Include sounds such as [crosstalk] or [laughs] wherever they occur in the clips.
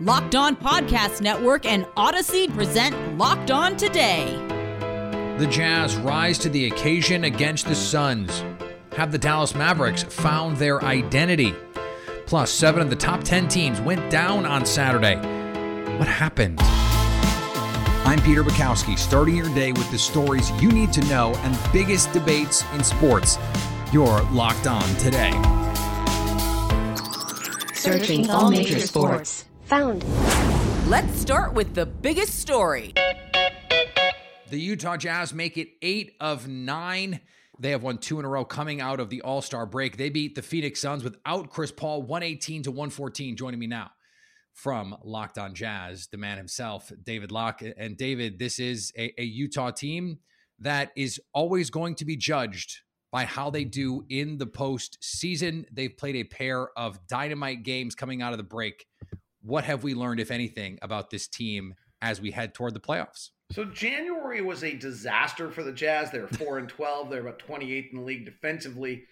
Locked On Podcast Network and Audacy present Locked On Today. The Jazz rise to the occasion against the Suns. Have the Dallas Mavericks found their identity? Plus, seven of the top 10 teams went down on Saturday. What happened? I'm Peter Bukowski, starting your day with the stories you need to know and biggest debates in sports. You're locked on today. Searching all major sports. Found. Let's start with the biggest story. The Utah Jazz make it eight of nine. They have won two in a row coming out of the All Star break. They beat the Phoenix Suns without Chris Paul, 118 to 114. Joining me now from Locked On Jazz, the man himself, David Locke. And David, this is a, a Utah team that is always going to be judged by how they do in the postseason. They've played a pair of dynamite games coming out of the break. What have we learned, if anything, about this team as we head toward the playoffs? So January was a disaster for the Jazz. They were [laughs] four and twelve. They're about twenty eighth in the league defensively.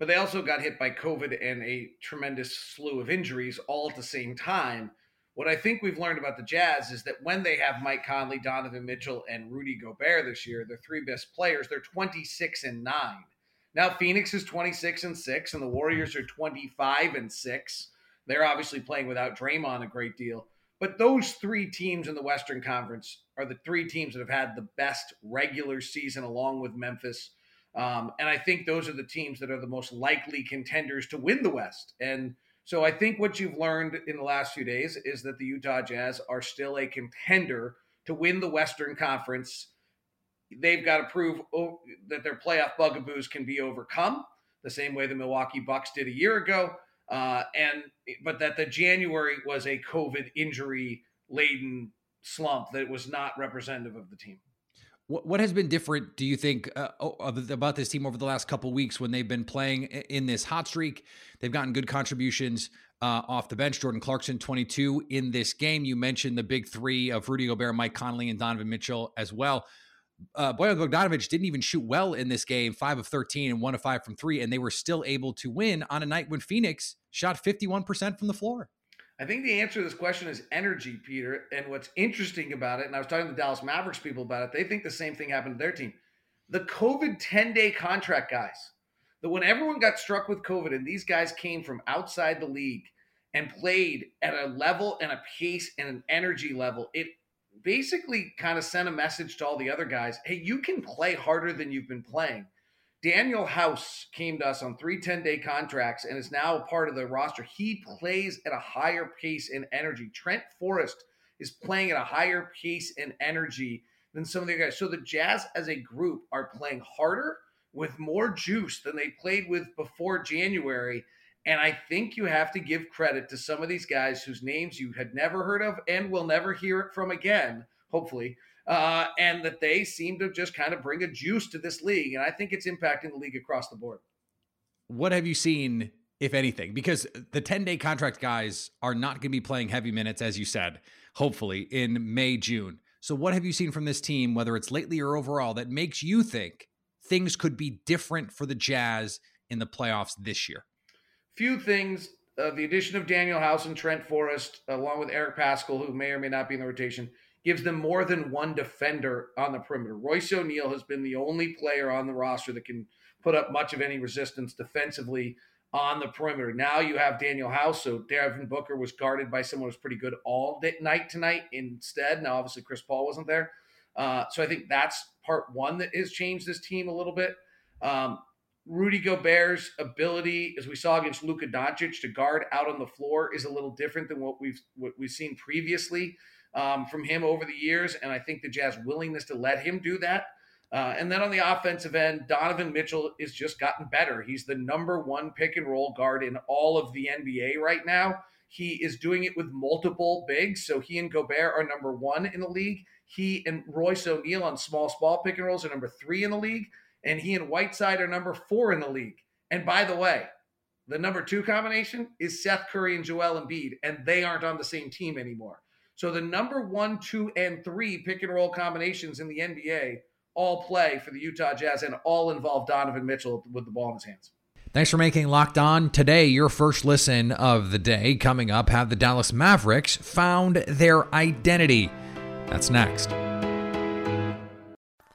But they also got hit by COVID and a tremendous slew of injuries all at the same time. What I think we've learned about the Jazz is that when they have Mike Conley, Donovan Mitchell, and Rudy Gobert this year, their three best players, they're 26 and 9. Now Phoenix is 26 and 6, and the Warriors are 25 and 6. They're obviously playing without Draymond a great deal. But those three teams in the Western Conference are the three teams that have had the best regular season along with Memphis um, and I think those are the teams that are the most likely contenders to win the West. And so I think what you've learned in the last few days is that the Utah Jazz are still a contender to win the Western Conference. They've got to prove oh, that their playoff bugaboos can be overcome the same way the Milwaukee Bucks did a year ago. Uh, and but that the January was a COVID injury laden slump that was not representative of the team. What what has been different? Do you think uh, about this team over the last couple weeks when they've been playing in this hot streak? They've gotten good contributions uh, off the bench. Jordan Clarkson, twenty two in this game. You mentioned the big three of Rudy Gobert, Mike Conley, and Donovan Mitchell as well. Uh, Bojan Bogdanovic didn't even shoot well in this game, five of thirteen and one of five from three, and they were still able to win on a night when Phoenix shot fifty one percent from the floor. I think the answer to this question is energy, Peter. And what's interesting about it, and I was talking to the Dallas Mavericks people about it, they think the same thing happened to their team. The COVID 10 day contract guys, that when everyone got struck with COVID and these guys came from outside the league and played at a level and a pace and an energy level, it basically kind of sent a message to all the other guys hey, you can play harder than you've been playing. Danuel House came to us on three 10 day contracts and is now a part of the roster. He plays at a higher pace and energy. Trent Forrest is playing at a higher pace and energy than some of the guys. So the Jazz as a group are playing harder with more juice than they played with before January. And I think you have to give credit to some of these guys whose names you had never heard of and will never hear it from again, hopefully uh, and that they seem to just kind of bring a juice to this league. And I think it's impacting the league across the board. What have you seen, if anything? Because the 10 day contract guys are not going to be playing heavy minutes, as you said, hopefully in May, June. So, what have you seen from this team, whether it's lately or overall, that makes you think things could be different for the Jazz in the playoffs this year? Few things. Uh, the addition of Danuel House and Trent Forrest, along with Eric Paschall, who may or may not be in the rotation, gives them more than one defender on the perimeter. Royce O'Neale has been the only player on the roster that can put up much of any resistance defensively on the perimeter. Now you have Danuel House, so Devin Booker was guarded by someone who's pretty good all day, night tonight instead. Now, obviously, Chris Paul wasn't there. Uh, so I think that's part one that has changed this team a little bit. Um, Rudy Gobert's ability, as we saw against Luka Doncic, to guard out on the floor is a little different than what we've what we've seen previously um, from him over the years, and I think the Jazz willingness to let him do that. Uh, and then on the offensive end, Donovan Mitchell has just gotten better. He's the number one pick and roll guard in all of the NBA right now. He is doing it with multiple bigs. So he and Gobert are number one in the league. He and Royce O'Neale on small, small pick and rolls are number three in the league. And he and Whiteside are number four in the league. And by the way, the number two combination is Seth Curry and Joel Embiid, and they aren't on the same team anymore. So the number one, two, and three pick and roll combinations in the NBA all play for the Utah Jazz and all involve Donovan Mitchell with the ball in his hands. Thanks for making Locked On today your first listen of the day. Coming up, have the Dallas Mavericks found their identity? That's next.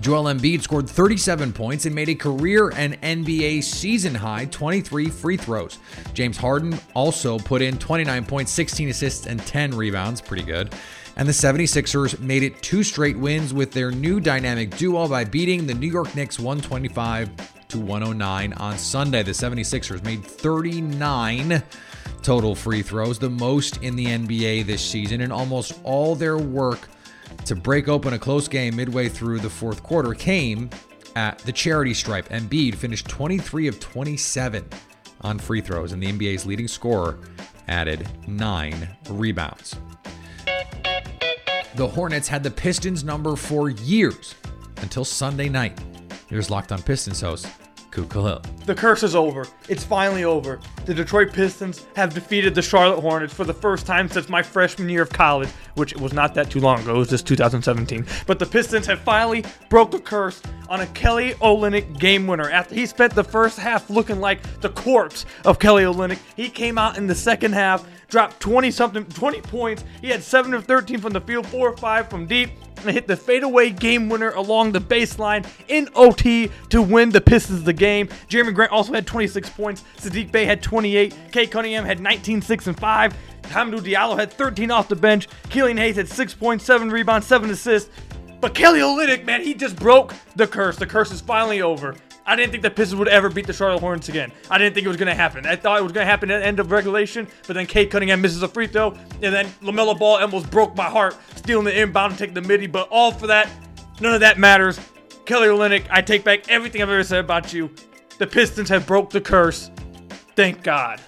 Joel Embiid scored 37 points and made a career and NBA season high 23 free throws. James Harden also put in 29 points, 16 assists, and 10 rebounds. Pretty good. And the 76ers made it two straight wins with their new dynamic duo by beating the New York Knicks 125 to 109 on Sunday. The 76ers made 39 total free throws, the most in the NBA this season, and almost all their work to break open a close game midway through the fourth quarter came at the charity stripe. Embiid finished 23 of 27 on free throws, and the NBA's leading scorer added nine rebounds. The Hornets had the Pistons number for years until Sunday night. Here's Locked on Pistons host Khalil. The curse is over. It's finally over. The Detroit Pistons have defeated the Charlotte Hornets for the first time since my freshman year of college, which was not that too long ago. It was just 2017. But the Pistons have finally broke the curse on a Kelly Olynyk game winner. After he spent the first half looking like the corpse of Kelly Olynyk, he came out in the second half, dropped 20 something, 20 points. He had 7 of 13 from the field, 4 or 5 from deep and hit the fadeaway game winner along the baseline in OT to win the Pistons the game. Jerami Grant also had 26 points. Saddiq Bey had 28. Cade Cunningham had 19, 6, and 5. Hamidou Diallo had 13 off the bench. Killian Hayes had 6.7 rebounds, 7 assists. But Kelly Olynyk, man, he just broke the curse. The curse is finally over. I didn't think the Pistons would ever beat the Charlotte Hornets again. I didn't think it was going to happen. I thought it was going to happen at the end of regulation, but then Cade Cunningham misses a free throw, and then LaMelo Ball almost broke my heart, stealing the inbound and taking the midi, but all for that, none of that matters. Kelly Olynyk, I take back everything I've ever said about you. The Pistons have broke the curse. Thank God.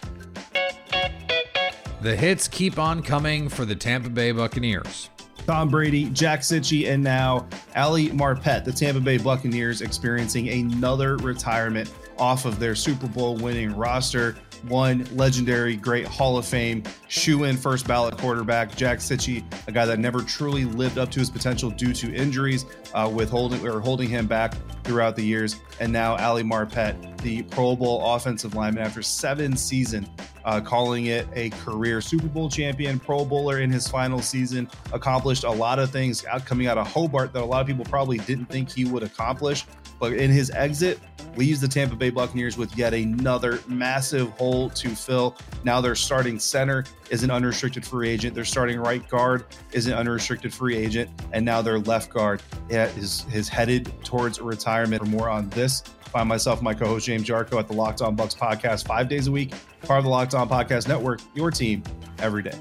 The hits keep on coming for the Tampa Bay Buccaneers. Tom Brady, Jack Cichy, and now Ali Marpet, the Tampa Bay Buccaneers, experiencing another retirement off of their Super Bowl winning roster. One legendary, great Hall of Fame shoe in first ballot quarterback, Jack Cichy, a guy that never truly lived up to his potential due to injuries, uh, with holding or holding him back throughout the years. And now Ali Marpet, the Pro Bowl offensive lineman, after seven seasons, uh, calling it a career Super Bowl champion, Pro Bowler in his final season, accomplished a lot of things out, coming out of Hobart that a lot of people probably didn't think he would accomplish. But in his exit, leaves the Tampa Bay Buccaneers with yet another massive hole to fill. Now their starting center is an unrestricted free agent. Their starting right guard is an unrestricted free agent, and now their left guard is is headed towards retirement. For more on this, find myself, my co-host James Jarko at the Locked On Bucs podcast five days a week, part of the Locked On Podcast Network. Your team every day.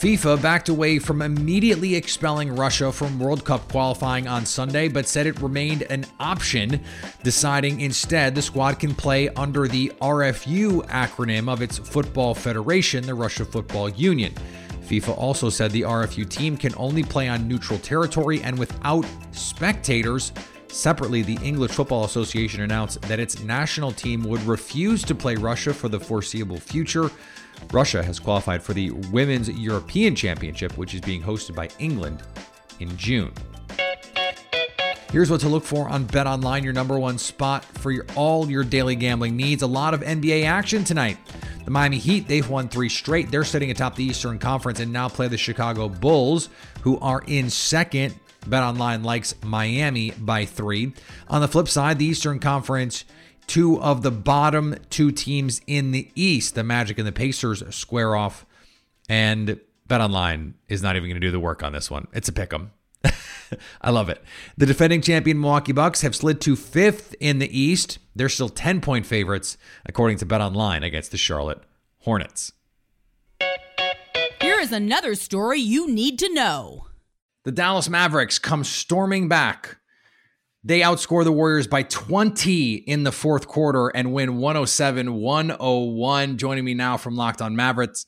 FIFA backed away from immediately expelling Russia from World Cup qualifying on Sunday, but said it remained an option, deciding instead the squad can play under the RFU acronym of its football federation, the Russia Football Union. FIFA also said the RFU team can only play on neutral territory and without spectators. Separately, the English Football Association announced that its national team would refuse to play Russia for the foreseeable future. Russia has qualified for the Women's European Championship, which is being hosted by England in June. Here's what to look for on BetOnline, your number one spot for your, all your daily gambling needs. A lot of NBA action tonight. The Miami Heat, they've won three straight. They're sitting atop the Eastern Conference and now play the Chicago Bulls, who are in second. BetOnline likes Miami by three. On the flip side, the Eastern Conference, two of the bottom two teams in the East, the Magic and the Pacers, square off. And BetOnline is not even going to do the work on this one. It's a pick 'em. [laughs] I love it. The defending champion Milwaukee Bucks have slid to fifth in the East. They're still 10 point favorites, according to BetOnline, against the Charlotte Hornets. Here is another story you need to know. The Dallas Mavericks come storming back. They outscore the Warriors by 20 in the fourth quarter and win 107 101. Joining me now from Locked On Mavericks,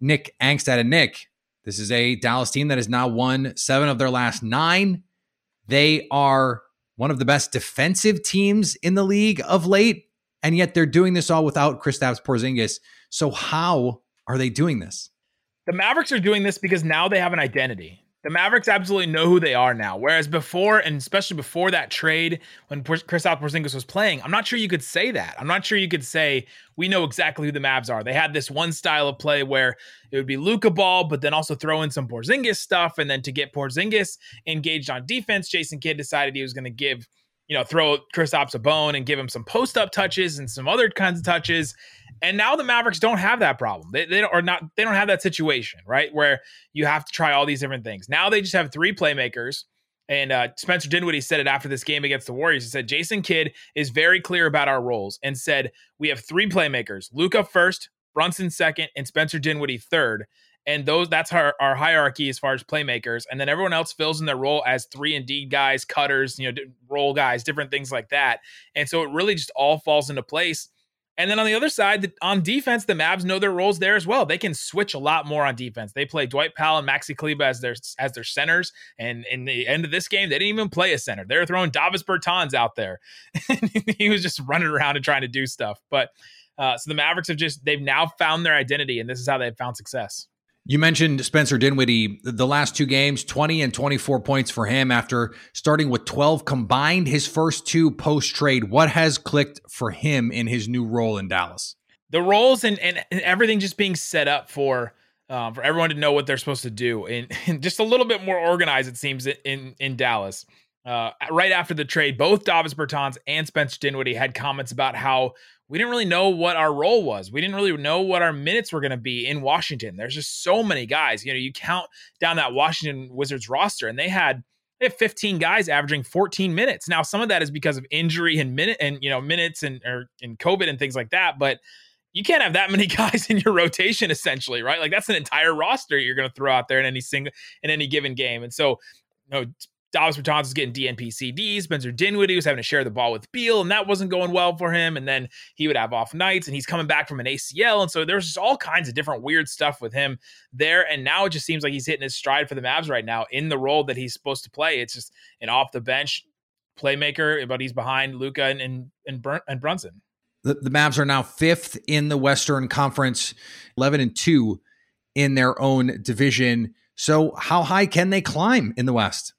Nick Angstadt. And Nick, this is a Dallas team that has now won seven of their last nine. They are one of the best defensive teams in the league of late, and yet they're doing this all without Kristaps Porzingis. So how are they doing this? The Mavericks are doing this because now they have an identity. The Mavericks absolutely know who they are now. Whereas before, and especially before that trade, when Kristaps Porzingis was playing, I'm not sure you could say that. I'm not sure you could say we know exactly who the Mavs are. They had this one style of play where it would be Luka ball, but then also throw in some Porzingis stuff, and then to get Porzingis engaged on defense, Jason Kidd decided he was going to give you know, throw Kristaps a bone and give him some post up touches and some other kinds of touches. And now the Mavericks don't have that problem. They, they don't, or not, they don't have that situation, right? Where you have to try all these different things. Now they just have three playmakers. And uh, Spencer Dinwiddie said it after this game against the Warriors. He said, Jason Kidd is very clear about our roles and said, we have three playmakers Luka first, Brunson second, and Spencer Dinwiddie third and those that's our, our hierarchy as far as playmakers and then everyone else fills in their role as three and D guys cutters you know role guys different things like that and so it really just all falls into place and then on the other side on defense the Mavs know their roles there as well. They can switch a lot more on defense. They play Dwight Powell and Maxi Kleber as their as their centers. And in the end of this game they didn't even play a center. They were throwing Davis Bertans out there. [laughs] He was just running around and trying to do stuff. But uh, so the Mavericks have just they've now found their identity and this is how they've found success you mentioned Spencer Dinwiddie, the last two games, 20 and 24 points for him after starting with 12 combined his first two post trade. What has clicked for him in his new role in Dallas? The roles and, and, everything just being set up for um, for everyone to know what they're supposed to do and, [laughs] and, just a little bit more organized, it seems, in, in Dallas. Uh, right after the trade, both Davis Bertans and Spencer Dinwiddie had comments about how we didn't really know what our role was. We didn't really know what our minutes were going to be in Washington. There's just so many guys. You know, you count down that Washington Wizards roster, and they had they have 15 guys averaging 14 minutes. Now, some of that is because of injury and minute and you know minutes and or in COVID and things like that. But you can't have that [laughs] many guys in your rotation, essentially, right? Like that's an entire roster you're going to throw out there in any single in any given game. And so, you know, Davis Bertans was getting DNP CDs. Spencer Dinwiddie was having to share the ball with Beal, and that wasn't going well for him. And then he would have off nights, and he's coming back from an ACL. And so there's just all kinds of different weird stuff with him there. And now it just seems like he's hitting his stride for the Mavs right now in the role that he's supposed to play. It's just an off the bench playmaker, but he's behind Luka and, and, and, and Brunson. The, the Mavs are now fifth in the Western Conference, 11 and 2 in their own division. So, how high can they climb in the West?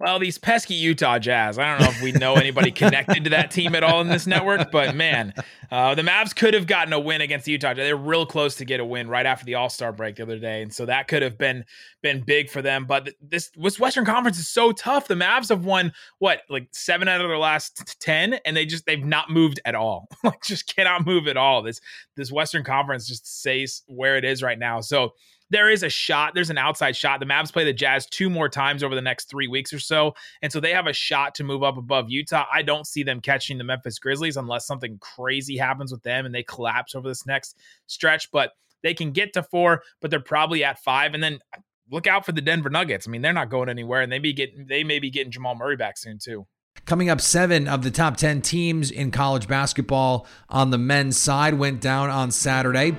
Well, these pesky Utah Jazz. I don't know if we know anybody connected to that team at all in this network, but man, uh, the Mavs could have gotten a win against the Utah Jazz. They're real close to get a win right after the All Star break the other day, and so that could have been been big for them. But this Western Conference is so tough. The Mavs have won what like seven out of their last ten, and they just they've not moved at all. [laughs] like just cannot move at all. This this Western Conference just stays where it is right now. So there is a shot. There's an outside shot. The Mavs play the Jazz two more times over the next three weeks or so. And so they have a shot to move up above Utah. I don't see them catching the Memphis Grizzlies unless something crazy happens with them and they collapse over this next stretch. But they can get to four, but they're probably at five. And then uh, look out for the Denver Nuggets. I mean, they're not going anywhere, and they be getting they may be getting Jamal Murray back soon too. Coming up, seven of the top 10 teams in college basketball on the men's side went down on Saturday.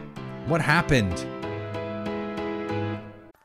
What happened?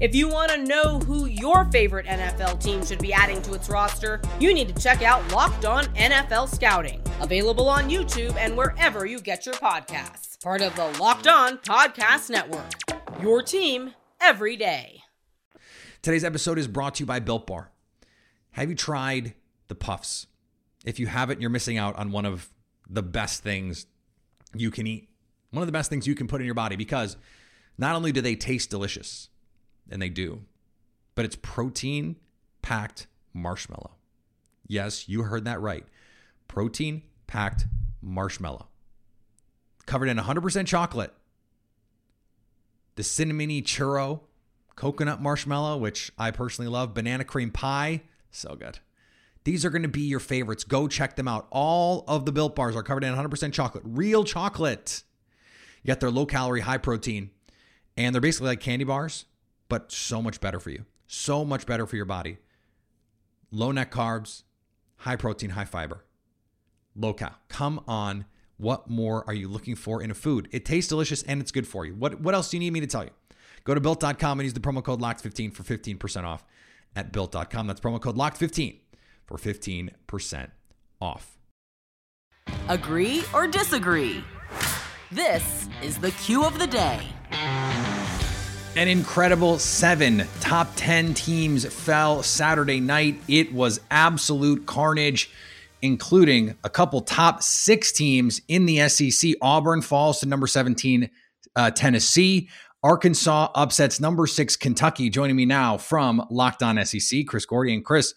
If you want to know who your favorite NFL team should be adding to its roster, you need to check out Locked On NFL Scouting, available on YouTube and wherever you get your podcasts. Part of the Locked On Podcast Network. Your team every day. Today's episode is brought to you by Built Bar. Have you tried the puffs? If you haven't, you're missing out on one of the best things you can eat. One of the best things you can put in your body because not only do they taste delicious, and they do, but it's protein packed marshmallow. Yes, you heard that right. Protein packed marshmallow. Covered in 100% chocolate. The cinnamony churro, coconut marshmallow, which I personally love, banana cream pie, so good. These are going to be your favorites. Go check them out. All of the built bars are covered in 100% chocolate, real chocolate. You got their low calorie, high protein, and they're basically like candy bars, but so much better for you. So much better for your body. Low net carbs, high protein, high fiber, low cal. Come on. What more are you looking for in a food? It tastes delicious and it's good for you. What, what else do you need me to tell you? Go to built.com and use the promo code LOCKED15 for 15% off at built.com. That's promo code LOCKED15 for 15% off. Agree or disagree? This is the cue of the day. An incredible seven top 10 teams fell Saturday night. It was absolute carnage, including a couple top six teams in the SEC. Auburn falls to number 17, uh, Tennessee. Arkansas upsets number six, Kentucky. Joining me now from Locked On SEC, Chris Gordy. And Chris,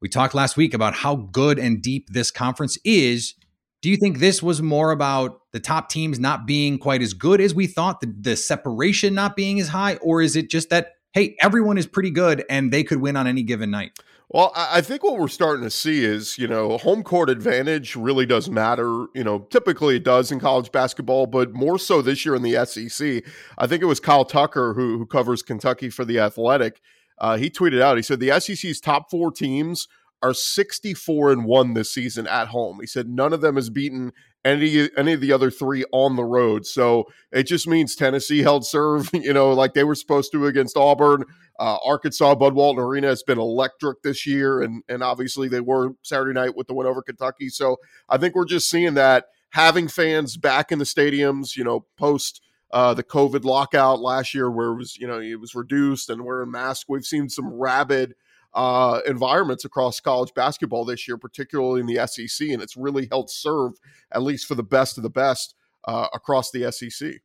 we talked last week about how good and deep this conference is. Do you think this was more about the top teams not being quite as good as we thought, the, the separation not being as high, or is it just that, hey, everyone is pretty good and they could win on any given night? Well, I think what we're starting to see is, you know, home court advantage really does matter. You know, typically it does in college basketball, but more so this year in the SEC. I think it was Kyle Tucker who, who covers Kentucky for the Athletic. Uh, he tweeted out, he said, the SEC's top four teams are 64 and 1 this season at home. He said none of them has beaten any any of the other three on the road. So it just means Tennessee held serve, [laughs] you know, like they were supposed to against Auburn. Uh, Arkansas, Bud Walton Arena has been electric this year, and and obviously they were Saturday night with the win over Kentucky. So I think we're just seeing that having fans back in the stadiums, you know, post uh, the COVID lockout last year, where it was you know it was reduced and wearing masks. We've seen some rabid uh, environments across college basketball this year, particularly in the SEC, and it's really helped serve at least for the best of the best uh, across the SEC.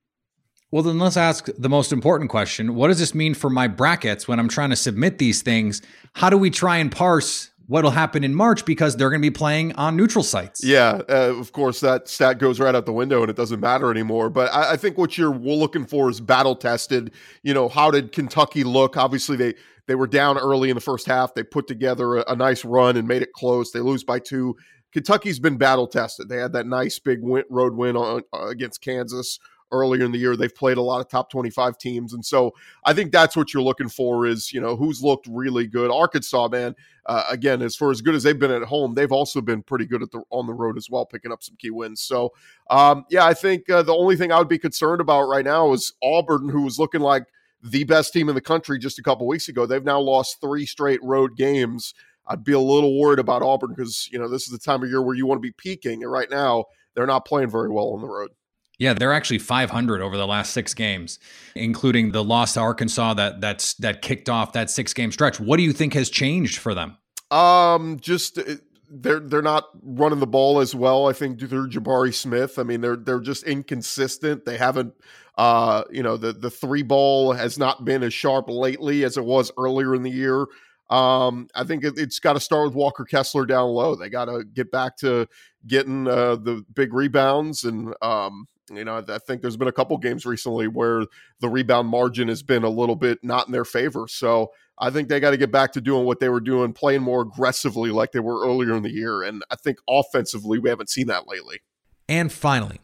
Well, then let's ask the most important question. What does this mean for my brackets when I'm trying to submit these things? How do we try and parse what'll happen in March because they're going to be playing on neutral sites? Yeah, uh, of course, that stat goes right out the window and it doesn't matter anymore. But I, I think what you're looking for is battle tested. You know, how did Kentucky look? Obviously, they they were down early in the first half. They put together a, a nice run and made it close. They lose by two. Kentucky's been battle tested. They had that nice big win, road win on, uh, against Kansas earlier in the year. They've played a lot of top 25 teams. And so I think that's what you're looking for is, you know, who's looked really good. Arkansas, man, uh, again, as far as good as they've been at home, they've also been pretty good at the on the road as well, picking up some key wins. So, um, yeah, I think uh, the only thing I would be concerned about right now is Auburn, who was looking like the best team in the country just a couple weeks ago. They've now lost three straight road games. I'd be a little worried about Auburn because, you know, this is the time of year where you want to be peaking. And right now, they're not playing very well on the road. Yeah, they're actually 500 over the last six games, including the loss to Arkansas that that's that kicked off that six game stretch. What do you think has changed for them? Um, just uh, they're they're not running the ball as well. I think through Jabari Smith. I mean, they're they're just inconsistent. They haven't, uh, you know, the the three ball has not been as sharp lately as it was earlier in the year. Um, I think it, has got to start with Walker Kessler down low. They got to get back to getting uh, the big rebounds and um, you know, I think there's been a couple games recently where the rebound margin has been a little bit not in their favor. So I think they got to get back to doing what they were doing, playing more aggressively like they were earlier in the year. And I think offensively, we haven't seen that lately. And finally,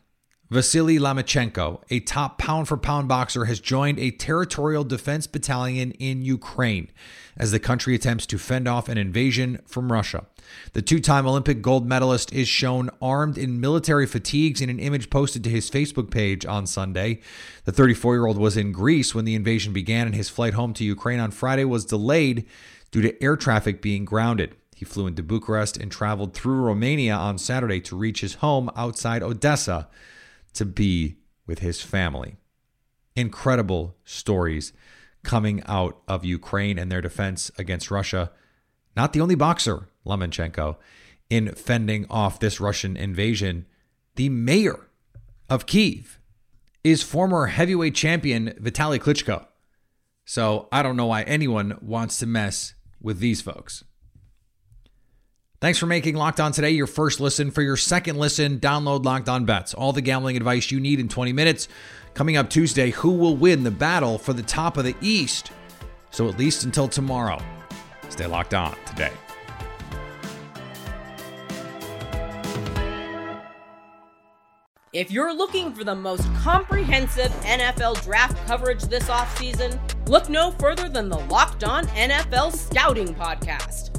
Vasily Lomachenko, a top pound for pound boxer, has joined a territorial defense battalion in Ukraine as the country attempts to fend off an invasion from Russia. The two time Olympic gold medalist is shown armed in military fatigues in an image posted to his Facebook page on Sunday. The 34 year old was in Greece when the invasion began, and his flight home to Ukraine on Friday was delayed due to air traffic being grounded. He flew into Bucharest and traveled through Romania on Saturday to reach his home outside Odessa to be with his family. Incredible stories coming out of Ukraine and their defense against Russia. Not the only boxer, Lomachenko, in fending off this Russian invasion. The mayor of Kiev is former heavyweight champion Vitaly Klitschko. So I don't know why anyone wants to mess with these folks. Thanks for making Locked On today your first listen. For your second listen, download Locked On Bets. All the gambling advice you need in 20 minutes. Coming up Tuesday, who will win the battle for the top of the East? So at least until tomorrow, stay locked on today. If you're looking for the most comprehensive NFL draft coverage this offseason, look no further than the Locked On NFL Scouting Podcast.